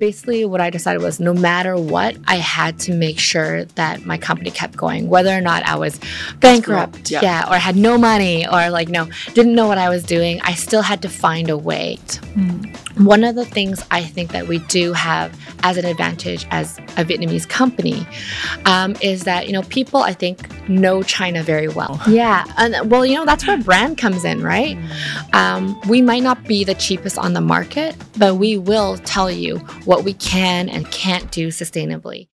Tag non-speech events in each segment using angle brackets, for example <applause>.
basically, what I decided was no matter what, I had to make sure that my company kept going, whether or not I was bankrupt, Yeah. yeah. or had no money, or like, no, didn't know what I was doing. I still had to find a way. One of the things I think that we do have as an advantage as a Vietnamese company um, is that, you know, people, I think, know China very well. Yeah. And well, you know, that's where brand comes in, right? Um, we might not be the cheapest on the market, but we will tell you what we can and can't do sustainably.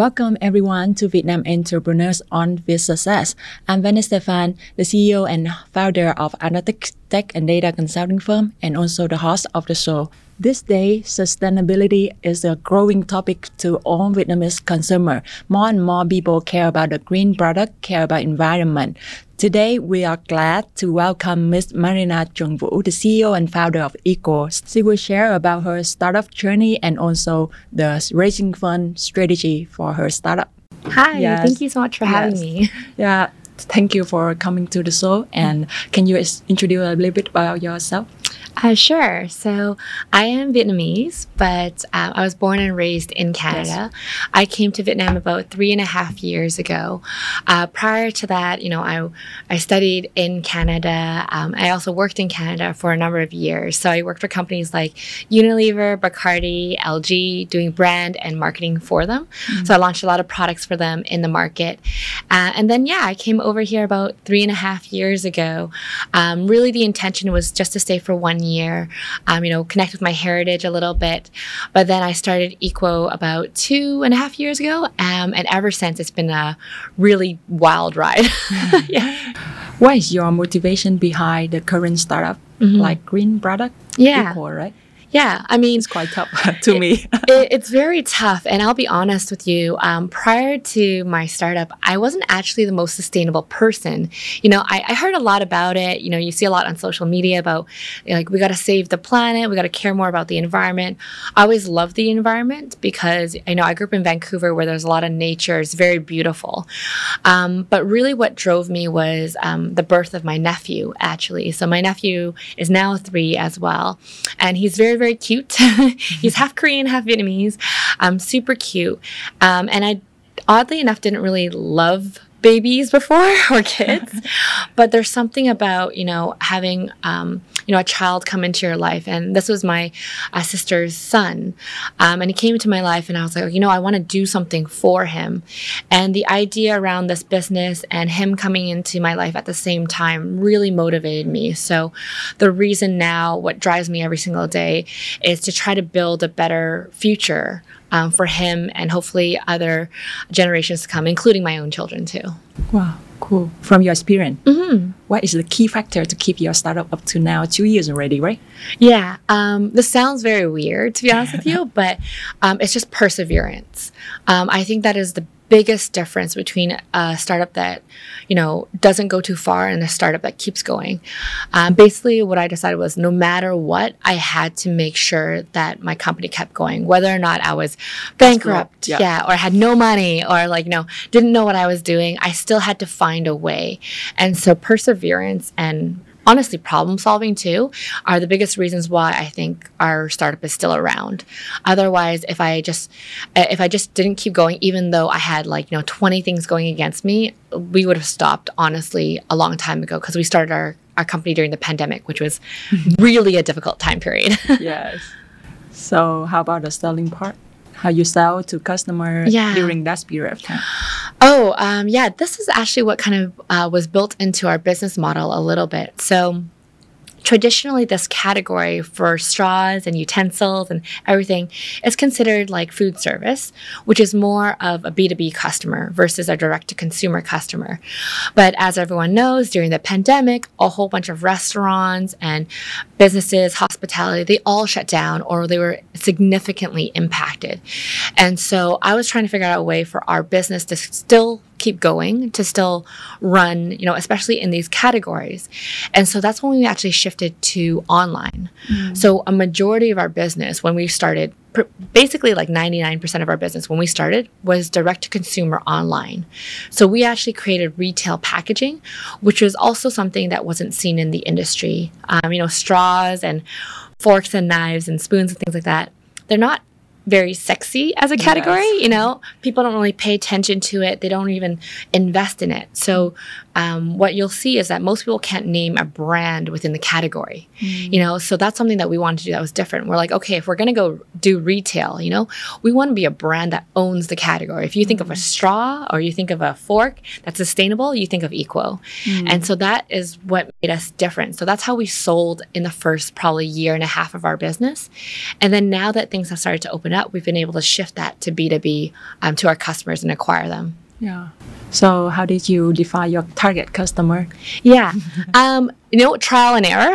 Welcome everyone to Vietnam Entrepreneurs on VietSuccess. I'm Vanessa Phan, the CEO and founder of Analytics Tech and Data Consulting Firm, and also the host of the show. This day, sustainability is a growing topic to all Vietnamese consumer. More and more people care about the green product, care about environment. Today, we are glad to welcome Ms. Marina Tran-Vu, the CEO and founder of Equo. She will share about her startup journey and also the raising fund strategy for her startup. Hi, Yes. thank you so much for having me. <laughs> Yeah, thank you for coming to the show. And can you introduce a little bit about yourself? Uh, sure. So I am Vietnamese, but uh, I was born and raised in Canada. I came to Vietnam about three and a half years ago. Uh, prior to that, you know, I I studied in Canada. Um, I also worked in Canada for a number of years. So I worked for companies like Unilever, Bacardi, LG, doing brand and marketing for them. So I launched a lot of products for them in the market. Uh, and then, yeah, I came over here about three and a half years ago. Um, really, the intention was just to stay for one year, um, you know, connect with my heritage a little bit. But then I started Equo about two and a half years ago. Um, and ever since, it's been a really wild ride. <laughs> yeah. What is your motivation behind the current startup, like green product? Yeah. Equo, right? Yeah. I mean, It's quite tough <laughs> to me. it, <laughs> it's very tough. And I'll be honest with you. Um, prior to my startup, I wasn't actually the most sustainable person. You know, I, I heard a lot about it. You know, you see a lot on social media about like we got to save the planet, we got to care more about the environment. I always loved the environment because I know I grew up in Vancouver where there's a lot of nature. It's very beautiful. Um, but really, what drove me was um, the birth of my nephew. Actually, so my nephew is now three as well, and he's very very cute. <laughs> he's half Korean, half Vietnamese. Um, super cute. Um, and I, oddly enough, didn't really love babies before <laughs> or kids, <laughs> but there's something about you know having um, you know a child come into your life, and this was my uh, sister's son, um, and he came into my life, and I was like, you know, I want to do something for him, and the idea around this business and him coming into my life at the same time really motivated me. So, the reason now, what drives me every single day, is to try to build a better future um, for him and hopefully other generations to come, including my own children too. wow, cool. From your experience, Mm-hmm. what is the key factor to keep your startup up to now two years already, right? Yeah, um, this sounds very weird to be honest with <laughs> you, but um, it's just perseverance. Um, I think that is the biggest difference between a startup that you know doesn't go too far and a startup that keeps going. Um, basically, what I decided was no matter what, I had to make sure that my company kept going, whether or not I was bankrupt, Yeah. yeah, or had no money, or like you know didn't know what I was doing. I still had to find a way, and so perseverance and honestly problem solving too are the biggest reasons why I think our startup is still around. Otherwise, if I just uh, if I just didn't keep going even though I had like, you know, 20 things going against me, we would have stopped honestly a long time ago because we started our our company during the pandemic, which was <laughs> really a difficult time period. <laughs> yes. So how about the selling part? How you sell to customer Yeah. during that period of time? Oh, um, yeah. This is actually what kind of uh, was built into our business model a little bit. So, traditionally, this category for straws and utensils and everything is considered like food service, which is more of a B2B customer versus a direct to consumer customer. But as everyone knows, during the pandemic, a whole bunch of restaurants and businesses, hospitality, they all shut down or they were significantly impacted. And so I was trying to figure out a way for our business to still keep going to still run you know especially in these categories and so that's when we actually shifted to online mm. so a majority of our business when we started basically like 99% of our business when we started was direct to consumer online. So we actually created retail packaging, which was also something that wasn't seen in the industry. Um, you know, straws and forks and knives and spoons and things like that. They're not very sexy as a category. Yes. You know, people don't really pay attention to it. They don't even invest in it. So um, what you'll see is that most people can't name a brand within the category, mm. you know, so that's something that we wanted to do that was different. We're like, okay, if we're going to go do retail, you know, we want to be a brand that owns the category. If you think mm. of a mm. straw or you think of a fork that's sustainable, you think of Equo. Mm. And so that is what made us different. So that's how we sold in the first probably year and a half of our business. And then now that things have started to open up, we've been able to shift that to B2B um, to our customers and acquire them. Yeah. So how did you define your target customer? Yeah. <laughs> um, you know, trial and error. <laughs>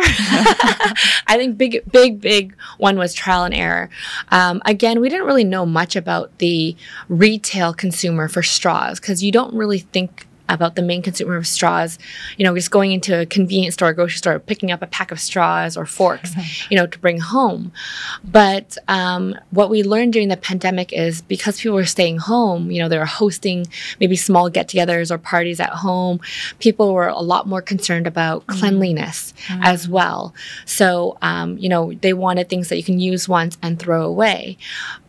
I think big, big, big one was trial and error. Um, again, we didn't really know much about the retail consumer for straws because you don't really think about the main consumer of straws, you know, just going into a convenience store, grocery store, picking up a pack of straws or forks, <laughs> you know, to bring home. But um, what we learned during the pandemic is because people were staying home, you know, they were hosting maybe small get togethers or parties at home, people were a lot more concerned about mm. cleanliness mm. as well. So, um, you know, they wanted things that you can use once and throw away.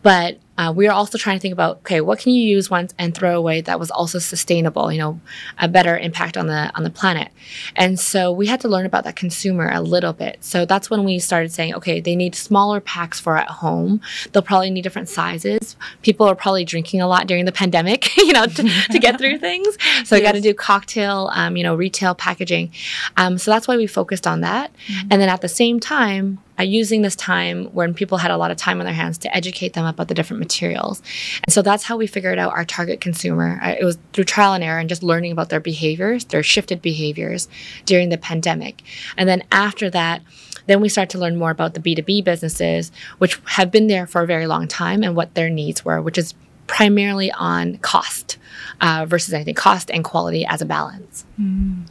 But uh, we are also trying to think about okay, what can you use once and throw away that was also sustainable, you know, a better impact on the on the planet. And so we had to learn about that consumer a little bit. So that's when we started saying, okay, they need smaller packs for at home. They'll probably need different sizes. People are probably drinking a lot during the pandemic, <laughs> you know, to, to get through <laughs> things. So yes. we got to do cocktail, um, you know, retail packaging. Um, so that's why we focused on that. Mm-hmm. And then at the same time, uh, using this time when people had a lot of time on their hands to educate them about the different materials. And so that's how we figured out our target consumer. It was through trial and error and just learning about their behaviors, their shifted behaviors during the pandemic. And then after that, then we start to learn more about the B2B businesses, which have been there for a very long time and what their needs were, which is primarily on cost uh, versus anything cost and quality as a balance. Mm.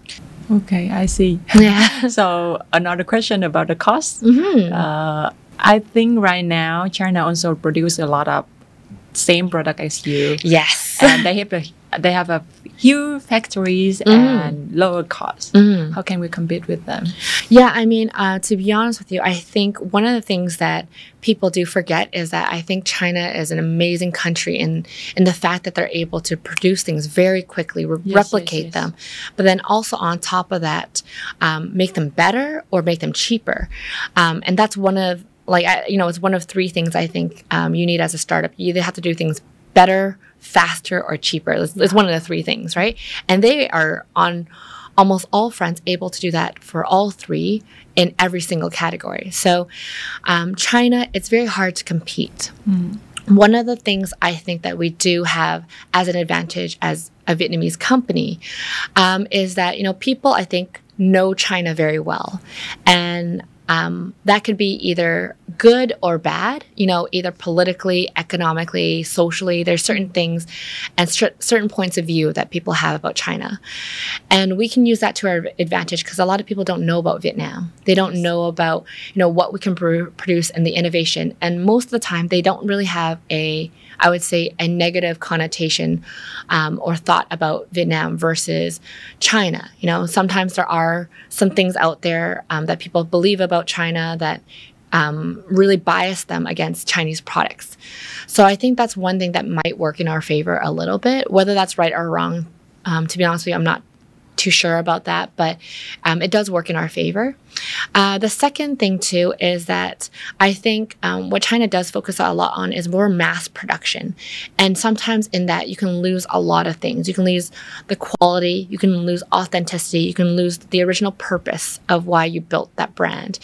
Okay, I see. Yeah. <laughs> so another question about the cost. Mm-hmm. Uh, I think right now China also produce a lot of same product as you. Yes. And they have a they have a huge factories mm. and lower cost. Mm. How can we compete with them? Yeah, I mean, uh, to be honest with you, I think one of the things that people do forget is that I think China is an amazing country in in the fact that they're able to produce things very quickly, re- yes, replicate yes, yes. them, but then also on top of that, um, make them better or make them cheaper, um, and that's one of like I, you know it's one of three things I think um, you need as a startup. You either have to do things better, faster, or cheaper. It's, it's one of the three things, right? And they are on almost all fronts able to do that for all three in every single category. So, um, China, it's very hard to compete. Mm. One of the things I think that we do have as an advantage as a Vietnamese company um, is that you know people I think know China very well, and um, that could be either good or bad, you know, either politically, economically, socially. There's certain things and st- certain points of view that people have about China. And we can use that to our advantage because a lot of people don't know about Vietnam. They don't know about, you know, what we can pr- produce and the innovation. And most of the time, they don't really have a I would say, a negative connotation um, or thought about Vietnam versus China. You know, sometimes there are some things out there um, that people believe about China that um, really bias them against Chinese products. So I think that's one thing that might work in our favor a little bit. Whether that's right or wrong, um, to be honest with you, I'm not too sure about that, but um, it does work in our favor. Uh, the second thing, too, is that I think um, what China does focus a lot on is more mass production. And sometimes in that, you can lose a lot of things. You can lose the quality, you can lose authenticity, you can lose the original purpose of why you built that brand.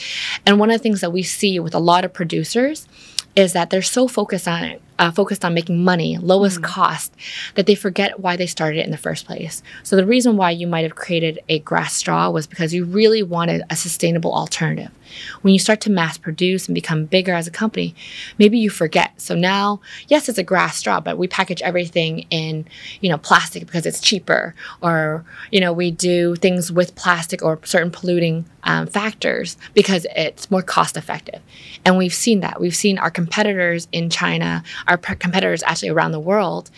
And one of the things that we see with a lot of producers is that they're so focused on uh, focused on making money, lowest cost, that they forget why they started it in the first place. So the reason why you might have created a grass straw was because you really wanted a sustainable alternative. When you start to mass produce and become bigger as a company, maybe you forget. So now, yes, it's a grass straw, but we package everything in, you know, plastic because it's cheaper, or you know, we do things with plastic or certain polluting um, factors because it's more cost effective. And we've seen that. We've seen our competitors in China, our competitors actually around the world,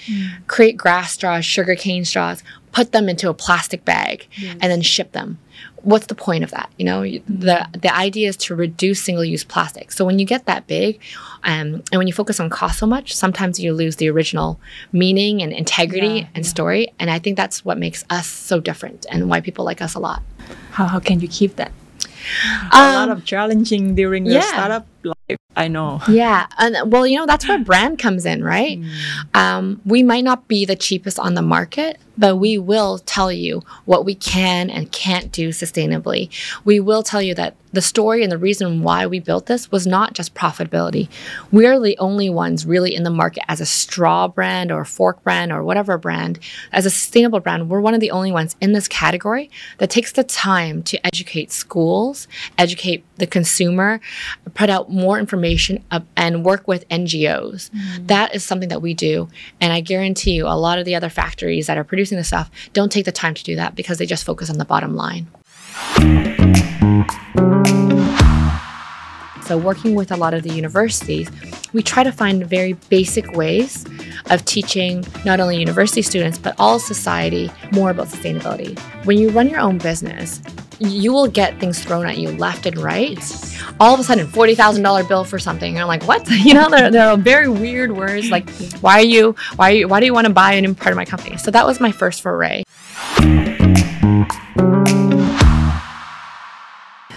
create grass straws, sugarcane straws, put them into a plastic bag, and then ship them. What's the point of that? You know, the the idea is to reduce single use plastic. So when you get that big, um, and when you focus on cost so much, sometimes you lose the original meaning and integrity Yeah, and yeah. story. And I think that's what makes us so different and why people like us a lot. How, how can you keep that? a lot Um, of challenging during the yeah. startup life. I know. Yeah, and well, you know that's where <gasps> brand comes in, right? Um, we might not be the cheapest on the market, but we will tell you what we can and can't do sustainably. We will tell you that the story and the reason why we built this was not just profitability. We are the only ones really in the market as a straw brand or fork brand or whatever brand, as a sustainable brand. We're one of the only ones in this category that takes the time to educate schools, educate the consumer, put out more information and work with NGOs. Mm-hmm. That is something that we do. And I guarantee you, a lot of the other factories that are producing this stuff don't take the time to do that because they just focus on the bottom line. So, working with a lot of the universities, we try to find very basic ways of teaching not only university students, but all society more about sustainability. When you run your own business, you will get things thrown at you left and right. All of a sudden, $40,000 bill for something. I'm like, what? <laughs> You know, there, there are very weird words like, why are you, why are you, why do you want to buy a new part of my company? So that was my first foray.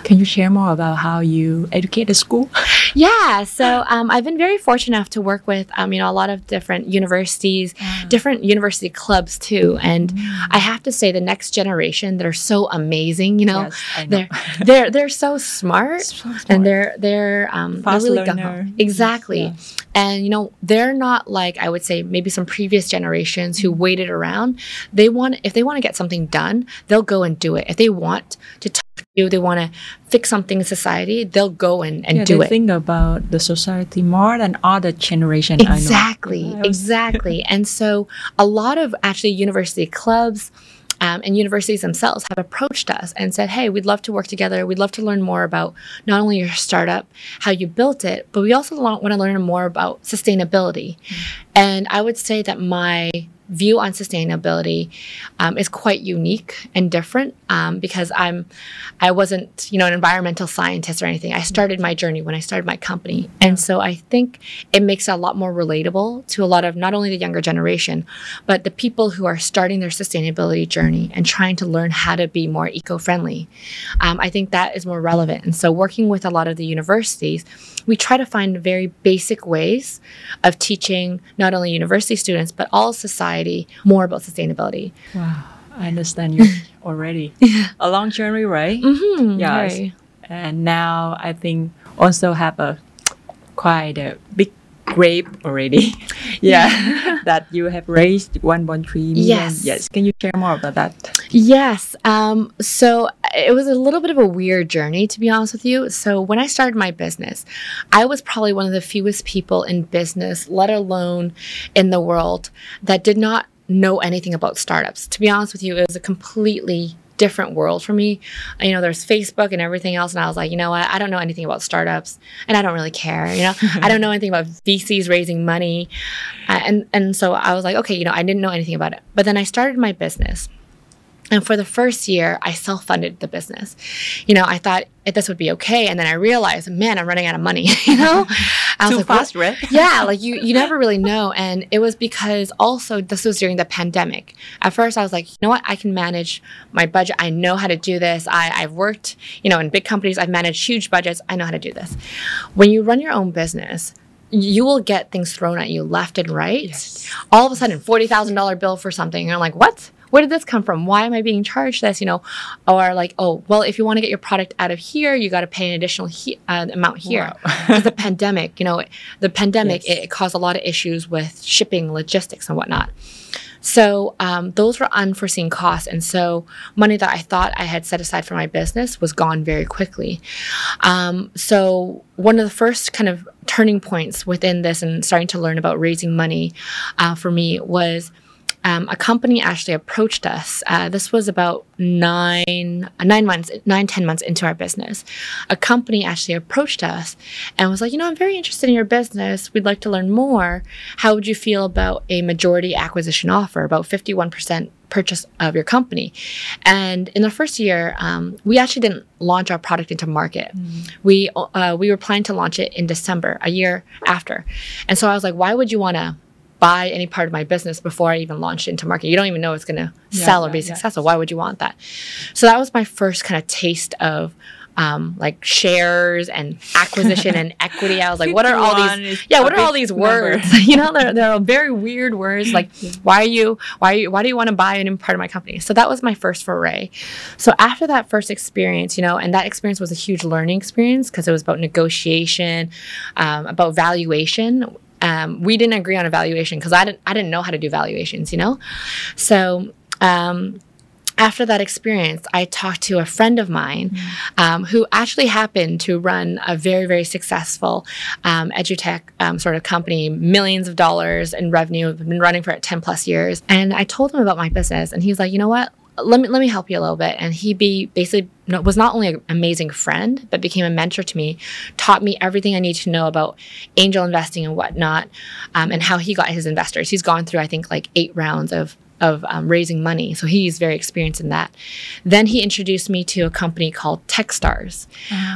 Can you share more about how you educate the school? <laughs> Yeah, so um, I've been very fortunate enough to work with um, you know a lot of different universities, different university clubs too, and I have to say the next generation that are so amazing. You know, Yes, know. they're they're they're so smart, So smart. and they're they're um, Fast they're really learner. Exactly, Yeah. and you know they're not like I would say maybe some previous generations who Mm-hmm. waited around. They want if they want to get something done, they'll go and do it. If they want to you, they want to fix something in society, they'll go and, and yeah, do they it. think about the society more than other generation. Exactly, exactly. <laughs> and so a lot of actually university clubs um, and universities themselves have approached us and said, hey, we'd love to work together. We'd love to learn more about not only your startup, how you built it, but we also want to learn more about sustainability. And I would say that my view on sustainability um, is quite unique and different um, because I'm I wasn't you know an environmental scientist or anything. I started my journey when I started my company, and so I think it makes it a lot more relatable to a lot of not only the younger generation, but the people who are starting their sustainability journey and trying to learn how to be more eco-friendly. Um, I think that is more relevant, and so working with a lot of the universities, we try to find very basic ways of teaching not only university students but all society more about sustainability. Wow, I understand you <laughs> already. A long journey, right? Mm-hmm, Yes. very. And now I think also have a quite a big grape already. <laughs> yeah, <laughs> that you have raised 1.3 million. Yes. Yes. Can you share more about that? Yes. Um, so it was a little bit of a weird journey, to be honest with you. So when I started my business, I was probably one of the fewest people in business, let alone in the world, that did not know anything about startups. To be honest with you, it was a completely different world for me. You know, there's Facebook and everything else, and I was like, you know what? I don't know anything about startups, and I don't really care. You know, <laughs> I don't know anything about VCs raising money, uh, and and so I was like, okay, you know, I didn't know anything about it. But then I started my business. And for the first year, I self funded the business. You know, I thought this would be okay. And then I realized, man, I'm running out of money. <laughs> You know, <laughs> I was Too like, fast, right? <laughs> yeah, like you, you never really know. And it was because also this was during the pandemic. At first, I was like, you know what? I can manage my budget. I know how to do this. I, I've worked, you know, in big companies. I've managed huge budgets. I know how to do this. When you run your own business, you will get things thrown at you left and right. Yes. All of a sudden, forty thousand dollar bill for something, and I'm like, what? Where did this come from? Why am I being charged this? You know, or like, oh, well, if you want to get your product out of here, you got to pay an additional he- uh, amount here. Because <laughs> the pandemic, you know, the pandemic Yes. it, it caused a lot of issues with shipping, logistics, and whatnot. So um, those were unforeseen costs, and so money that I thought I had set aside for my business was gone very quickly. Um, so one of the first kind of turning points within this and starting to learn about raising money uh, for me was um, a company actually approached us. Uh, this was about nine, uh, nine months, nine, ten months into our business. A company actually approached us and was like, you know, I'm very interested in your business. We'd like to learn more. How would you feel about a majority acquisition offer, about 51% purchase of your company? And in the first year, um, we actually didn't launch our product into market. We uh, we were planning to launch it in December, a year after. And so I was like, why would you want to? Buy any part of my business before I even launch it into market. You don't even know it's going to Yeah, sell or yeah, be successful. Why would you want that? So that was my first kind of taste of um, like shares and acquisition and <laughs> equity. I was like, what are all these? Yeah, what are all these words? <laughs> you know, they're, they're very weird words. Like, why are you? Why are you? Why do you want to buy any part of my company? So that was my first foray. So after that first experience, you know, and that experience was a huge learning experience because it was about negotiation, um, about valuation. Um, we didn't agree on a valuation because I didn't I didn't know how to do valuations, you know. So um, after that experience, I talked to a friend of mine um, who actually happened to run a very, very successful um, edutech um, sort of company, millions of dollars in revenue, been running for 10 plus years. And I told him about my business, and he's like, you know what? Let me let me help you a little bit. And he be basically was not only an amazing friend, but became a mentor to me, taught me everything I need to know about angel investing and whatnot, um, and how he got his investors. He's gone through, I think, like eight rounds of of um, raising money. So he's very experienced in that. Then he introduced me to a company called TechStars,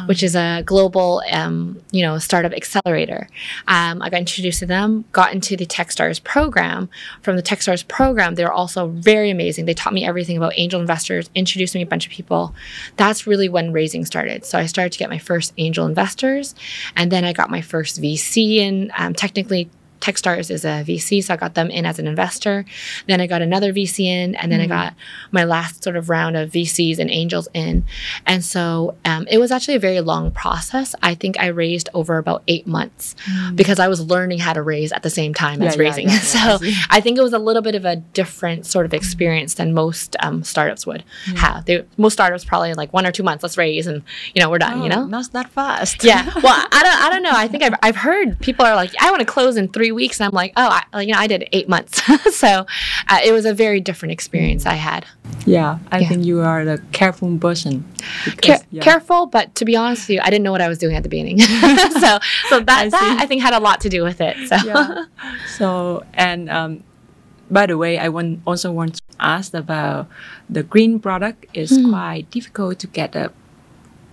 which is a global, um, you know, startup accelerator. Um, I got introduced to them, got into the TechStars program. From the TechStars program, they were also very amazing. They taught me everything about angel investors, introduced me a bunch of people. That's really when raising started. So I started to get my first angel investors, and then I got my first VC in. Um, technically, Techstars is a VC, so I got them in as an investor. Then I got another VC in, and then I got my last sort of round of VCs and angels in. And so um, it was actually a very long process. I think I raised over about eight months because I was learning how to raise at the same time as Yeah, yeah, raising. yeah, <laughs> so I. Think it was a little bit of a different sort of experience than most um, startups would have. They, most startups probably like one or two months, let's raise, and you know we're done. you Oh, know, not that fast. yeah. <laughs> Well, I don't. I don't know. I think I've, I've heard people are like, I want to close in three weeks, and I'm like, oh, I, you know, I did eight months. <laughs> so uh, it was a very different experience I had. Yeah, I Yeah. think you are the careful person. because- Care- yeah. Careful, but to be honest with you, I didn't know what I was doing at the beginning. <laughs> so so that I that. I think had a lot to do with it. So yeah. So and um, by the way, I want also want to ask about the green product is Hmm. quite difficult to get a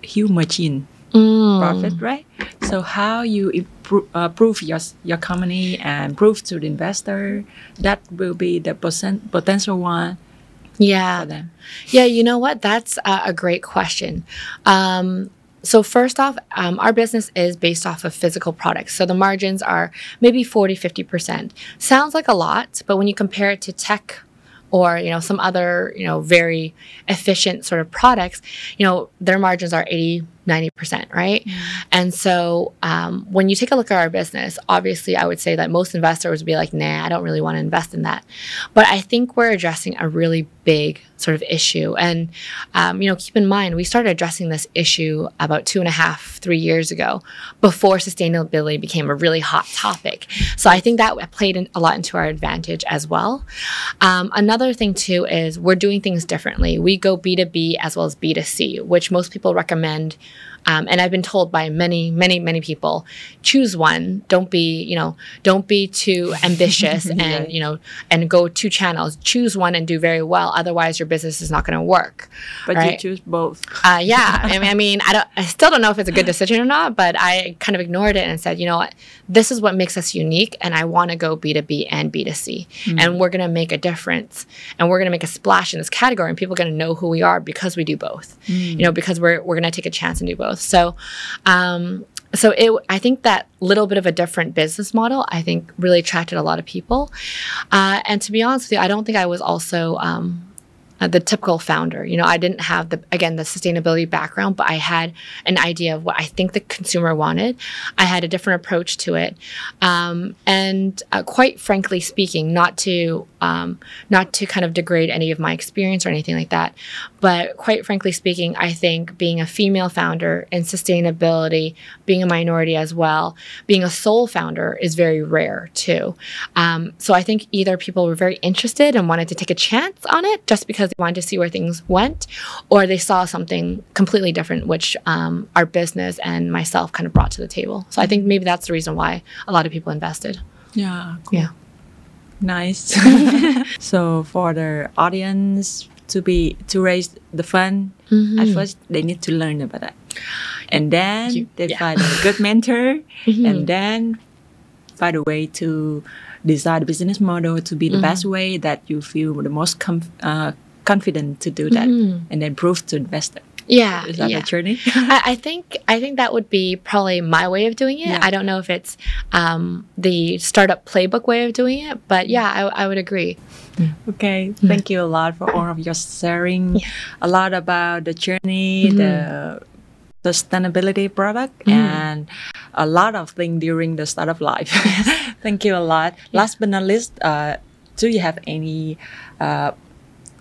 huge machine Mm. profit, right? So how you improve, uh, prove your your company and prove to the investor that will be the percent, potential one yeah. for them. Yeah, you know what? That's a, a great question. Um, so, first off, um, our business is based off of physical products. So, the margins are maybe 40, 50%. Sounds like a lot, but when you compare it to tech or you know some other you know very efficient sort of products you know their margins are 80 90% right? And so um, when you take a look at our business obviously i would say that most investors would be like nah i don't really want to invest in that. But i think we're addressing a really big sort of issue. And um, you know keep in mind we started addressing this issue about two and a half three years ago before sustainability became a really hot topic. So i think that played in, a lot into our advantage as well. Um, another thing too is we're doing things differently. We go b2b as well as b2c which most people recommend um, and I've been told by many, many, many people, choose one. Don't be, you know, don't be too <laughs> ambitious and you know, and go two channels. Choose one and do very well. Otherwise, your business is not going to work. But you choose both. Uh, yeah, I mean, I mean, I don't, I still don't know if it's a good decision or not, but I kind of ignored it and said, you know what, this is what makes us unique, and I want to go B two B and B two C, and we're gonna make a difference, and we're gonna make a splash in this category, and people are gonna know who we are because we do both, you know, because we're we're gonna take a chance and do both. So, um, so it, I think that little bit of a different business model, I think, really attracted a lot of people. Uh, and to be honest with you, I don't think I was also um, uh, the typical founder. You know, I didn't have the again the sustainability background, but I had an idea of what I think the consumer wanted. I had a different approach to it, um, and uh, quite frankly speaking, not to um, not to kind of degrade any of my experience or anything like that, but quite frankly speaking, I think being a female founder in sustainability, being a minority as well, being a sole founder is very rare too. Um, so I think either people were very interested and wanted to take a chance on it just because they wanted to see where things went, or they saw something completely different, which um, our business and myself kind of brought to the table. So I think maybe that's the reason why a lot of people invested. Yeah. Yeah. Nice. <laughs> <laughs> so for the audience to be to raise the fund, Mm-hmm. at first they need to learn about that, and then You- they yeah. find a good <laughs> mentor, Mhm. and then find a way to design the business model to be the best Mm-hmm. way that you feel the most com- uh, confident to do that, Mhm. and then prove to investor. Yeah. Is that yeah. the journey? <laughs> I, I think I think that would be probably my way of doing it. Yeah. I don't know if it's um, the startup playbook way of doing it, but yeah, I, I would agree. Okay, thank you a lot for all of your sharing Yeah. a lot about the journey, the sustainability product, Mhm. and a lot of things during the startup life. <laughs> thank you a lot. Last but not least, uh, do you have any uh,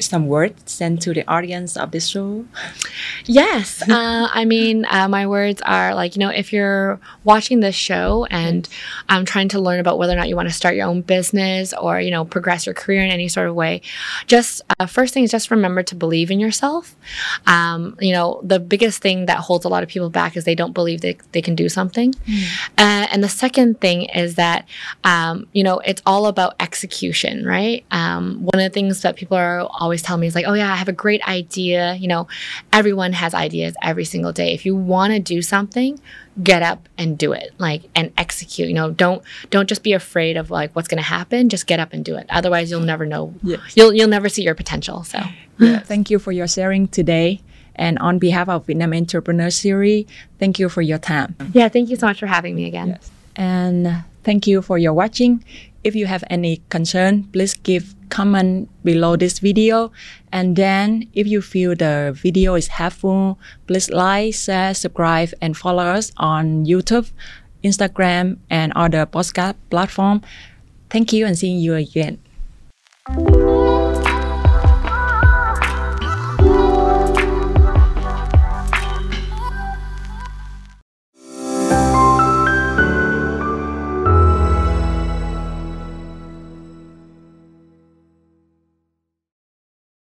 some words sent to the audience of this show? Yes. Uh, I mean, uh, my words are like, you know, if you're watching this show and um, trying to learn about whether or not you want to start your own business or, you know, progress your career in any sort of way, just uh, first thing is just remember to believe in yourself. Um, you know, the biggest thing that holds a lot of people back is they don't believe they, they can do something. Uh, and the second thing is that, um, you know, it's all about execution, right? Um, one of the things that people are always tell me is like, oh, yeah, I have a great idea. You know, everyone has ideas every single day. If you want to do something, get up and do it like and execute you know don't don't just be afraid of like what's going to happen just get up and do it otherwise you'll never know Yes. you'll you'll never see your potential so Yeah. Thank you for your sharing today. And on behalf of Vietnam Entrepreneur Series, thank you for your time. yeah thank you so much for having me again Yes. And thank you for your watching. If you have any concern, please give comment below this video. And then if you feel the video is helpful, please like, share, subscribe, and follow us on YouTube, Instagram, and other podcast platform. Thank you and seeing you again.